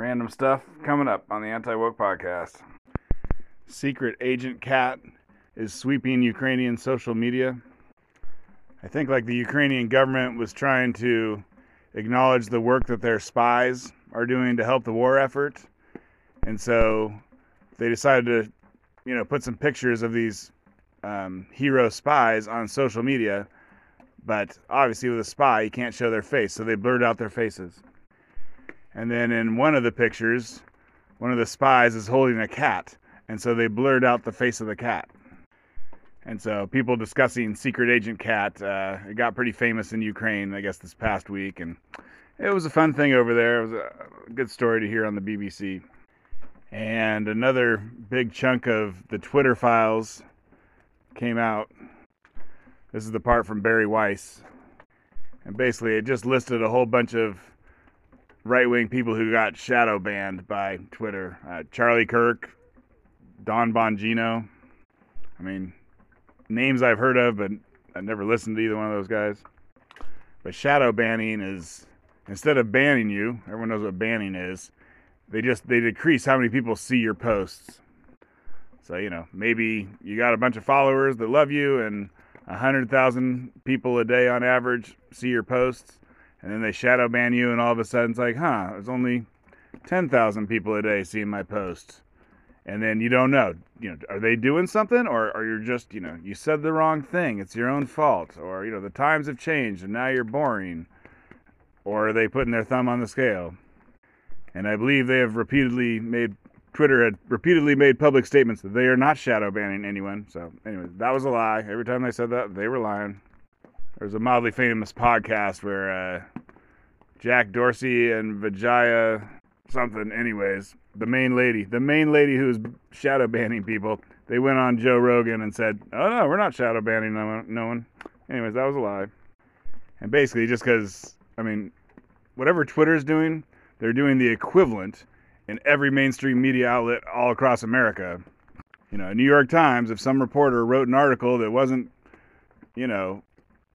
Random stuff coming up on the Anti Woke Podcast. Secret Agent Cat is sweeping Ukrainian social media. I think, like the Ukrainian government was trying to acknowledge the work that their spies are doing to help the war effort. And so they decided to, you know, put some pictures of these um, hero spies on social media. But obviously, with a spy, you can't show their face, so they blurred out their faces. And then in one of the pictures, one of the spies is holding a cat, and so they blurred out the face of the cat. And so people discussing Secret Agent Cat, uh, it got pretty famous in Ukraine, I guess, this past week, and it was a fun thing over there. It was a good story to hear on the BBC. And another big chunk of the Twitter files came out. This is the part from Bari Weiss. And basically, it just listed a whole bunch of right wing people who got shadow banned by Twitter. Uh, Charlie Kirk, Don Bongino. I mean, names I've heard of, but I've never listened to either one of those guys. But shadow banning is instead of banning you, everyone knows what banning is. They just they decrease how many people see your posts. So you know maybe you got a bunch of followers that love you, and a hundred thousand people a day on average see your posts, and then they shadow ban you, and all of a sudden it's like, huh, there's only ten thousand people a day seeing my posts, and then you don't know, you know, are they doing something, or are you just, you know, you said the wrong thing, it's your own fault, or you know, the times have changed and now you're boring, or are they putting their thumb on the scale? And I believe they have repeatedly made Twitter had repeatedly made public statements that they are not shadow banning anyone. So, anyway, that was a lie. Every time they said that, they were lying. There's a mildly famous podcast where uh, Jack Dorsey and Vijaya something, anyways, the main lady, the main lady who's shadow banning people, they went on Joe Rogan and said, "Oh no, we're not shadow banning no one." No one. Anyways, that was a lie. And basically, just because I mean, whatever Twitter's doing, they're doing the equivalent in every mainstream media outlet all across America. You know, New York Times, if some reporter wrote an article that wasn't, you know,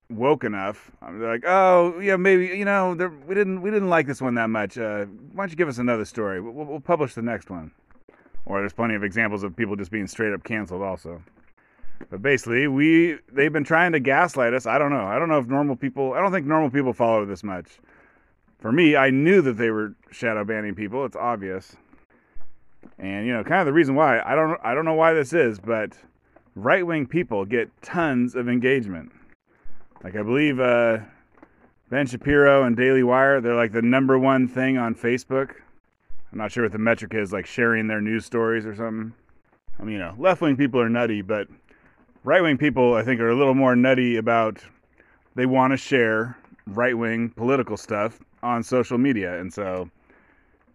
woke enough, they're like, oh yeah, maybe you know, we didn't we didn't like this one that much. Uh, why don't you give us another story? We'll, we'll publish the next one. Or there's plenty of examples of people just being straight up canceled also. But basically, we they've been trying to gaslight us. I don't know. I don't know if normal people. I don't think normal people follow this much. For me, I knew that they were shadow banning people. It's obvious. And you know, kind of the reason why I don't I don't know why this is, but right wing people get tons of engagement. Like I believe uh, Ben Shapiro and Daily Wire, they're like the number one thing on Facebook. I'm not sure what the metric is, like sharing their news stories or something. I mean, you know, left wing people are nutty, but right wing people, I think, are a little more nutty about they want to share right wing political stuff on social media. And so,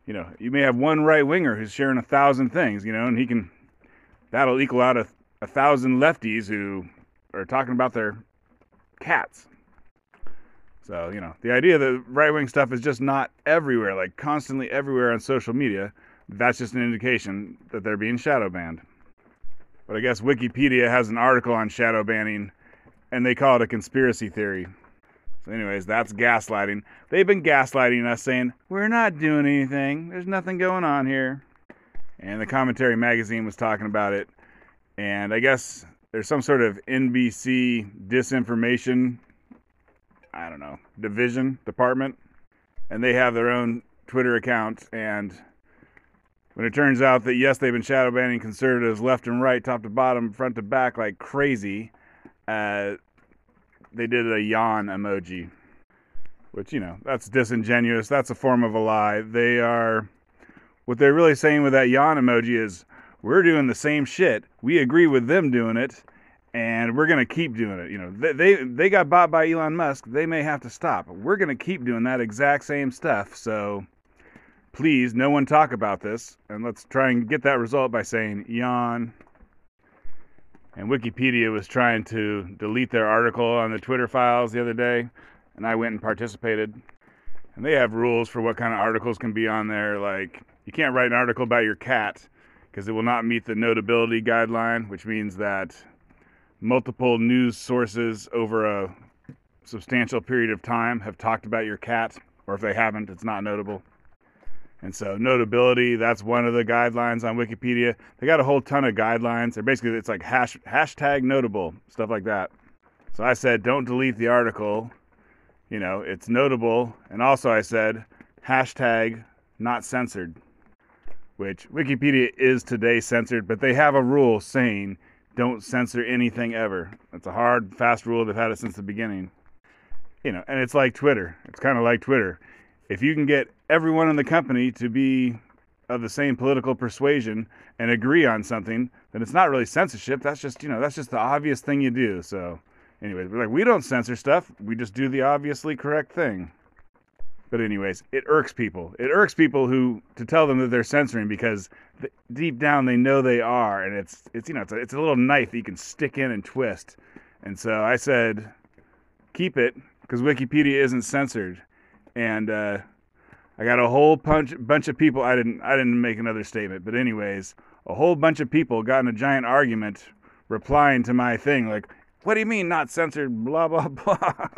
you know, you may have one right winger who's sharing a thousand things, you know, and he can, that'll equal out a, a thousand lefties who are talking about their cats. So, you know, the idea that right wing stuff is just not everywhere, like constantly everywhere on social media, that's just an indication that they're being shadow banned. But I guess Wikipedia has an article on shadow banning, and they call it a conspiracy theory. So, anyways, that's gaslighting. They've been gaslighting us, saying, We're not doing anything. There's nothing going on here. And the commentary magazine was talking about it. And I guess there's some sort of NBC disinformation, I don't know, division, department. And they have their own Twitter account. And when it turns out that, yes, they've been shadow banning conservatives left and right, top to bottom, front to back like crazy, uh, they did a yawn emoji, which, you know, that's disingenuous. That's a form of a lie. They are, what they're really saying with that yawn emoji is, we're doing the same shit. We agree with them doing it, and we're gonna keep doing it. You know, they they, they got bought by Elon Musk. They may have to stop. We're gonna keep doing that exact same stuff. So please, no one talk about this, and let's try and get that result by saying yawn. And Wikipedia was trying to delete their article on the Twitter files the other day, and I went and participated. And they have rules for what kind of articles can be on there. Like, you can't write an article about your cat because it will not meet the notability guideline, which means that multiple news sources over a substantial period of time have talked about your cat, or if they haven't, it's not notable. And so notability, that's one of the guidelines on Wikipedia. They got a whole ton of guidelines. They're basically it's like hash, hashtag notable, stuff like that. So I said, don't delete the article. You know, it's notable. And also I said, hashtag not censored, which Wikipedia is today censored, but they have a rule saying don't censor anything ever. It's a hard, fast rule. They've had it since the beginning. You know, and it's like Twitter. It's kind of like Twitter. If you can get everyone in the company to be of the same political persuasion and agree on something, then it's not really censorship. That's just, you know, that's just the obvious thing you do. So, anyway, like, we don't censor stuff. We just do the obviously correct thing. But anyways, it irks people. It irks people who to tell them that they're censoring because the, deep down they know they are, and it's it's you know it's a, it's a little knife that you can stick in and twist. And so I said, keep it because Wikipedia isn't censored, and uh, I got a whole bunch bunch of people. I didn't I didn't make another statement, but anyways, a whole bunch of people got in a giant argument replying to my thing like, "What do you mean not censored?" Blah blah blah.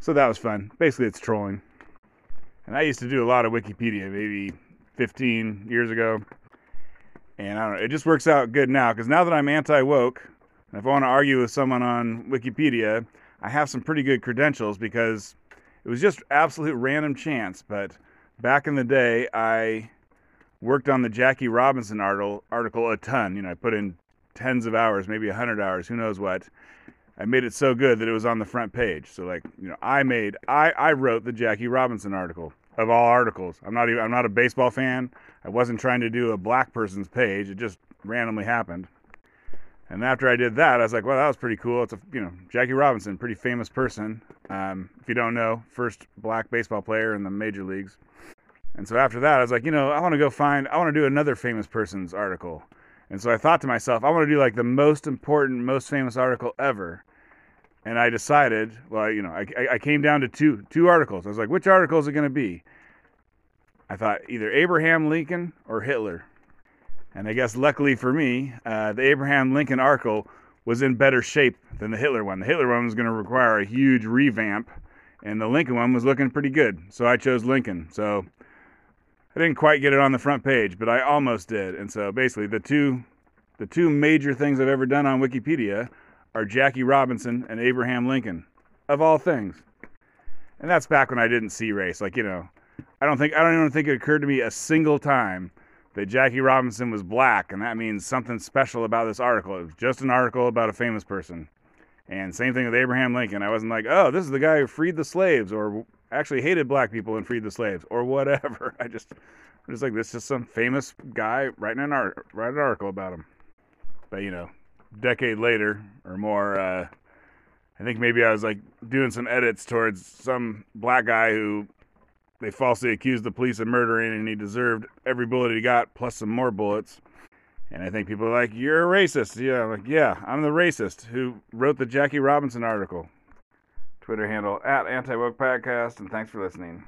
so that was fun. Basically, it's trolling. And I used to do a lot of Wikipedia, maybe 15 years ago. And I don't know, it just works out good now because now that I'm anti woke, if I want to argue with someone on Wikipedia, I have some pretty good credentials because it was just absolute random chance. But back in the day, I worked on the Jackie Robinson article, article a ton. You know, I put in tens of hours, maybe 100 hours, who knows what. I made it so good that it was on the front page. So like, you know, I made I I wrote the Jackie Robinson article of all articles. I'm not even I'm not a baseball fan. I wasn't trying to do a black person's page. It just randomly happened. And after I did that, I was like, well, that was pretty cool. It's a you know Jackie Robinson, pretty famous person. Um, if you don't know, first black baseball player in the major leagues. And so after that, I was like, you know, I want to go find I want to do another famous person's article. And so I thought to myself, I want to do like the most important, most famous article ever and I decided, well, you know, I, I came down to two two articles. I was like, which article is it going to be? I thought either Abraham Lincoln or Hitler. And I guess luckily for me, uh, the Abraham Lincoln article was in better shape than the Hitler one. The Hitler one was going to require a huge revamp, and the Lincoln one was looking pretty good. So I chose Lincoln. So I didn't quite get it on the front page, but I almost did. And so basically, the two the two major things I've ever done on Wikipedia are Jackie Robinson and Abraham Lincoln, of all things. And that's back when I didn't see race. Like, you know, I don't think I don't even think it occurred to me a single time that Jackie Robinson was black, and that means something special about this article. It was just an article about a famous person. And same thing with Abraham Lincoln. I wasn't like, oh, this is the guy who freed the slaves, or actually hated black people and freed the slaves, or whatever. I just, I'm just like, this is just some famous guy writing an art, write an article about him. But you know, decade later or more, uh, I think maybe I was like doing some edits towards some black guy who they falsely accused the police of murdering, and he deserved every bullet he got plus some more bullets. And I think people are like, "You're a racist." Yeah, I'm like, yeah, I'm the racist who wrote the Jackie Robinson article. Twitter handle at Anti Woke Podcast, and thanks for listening.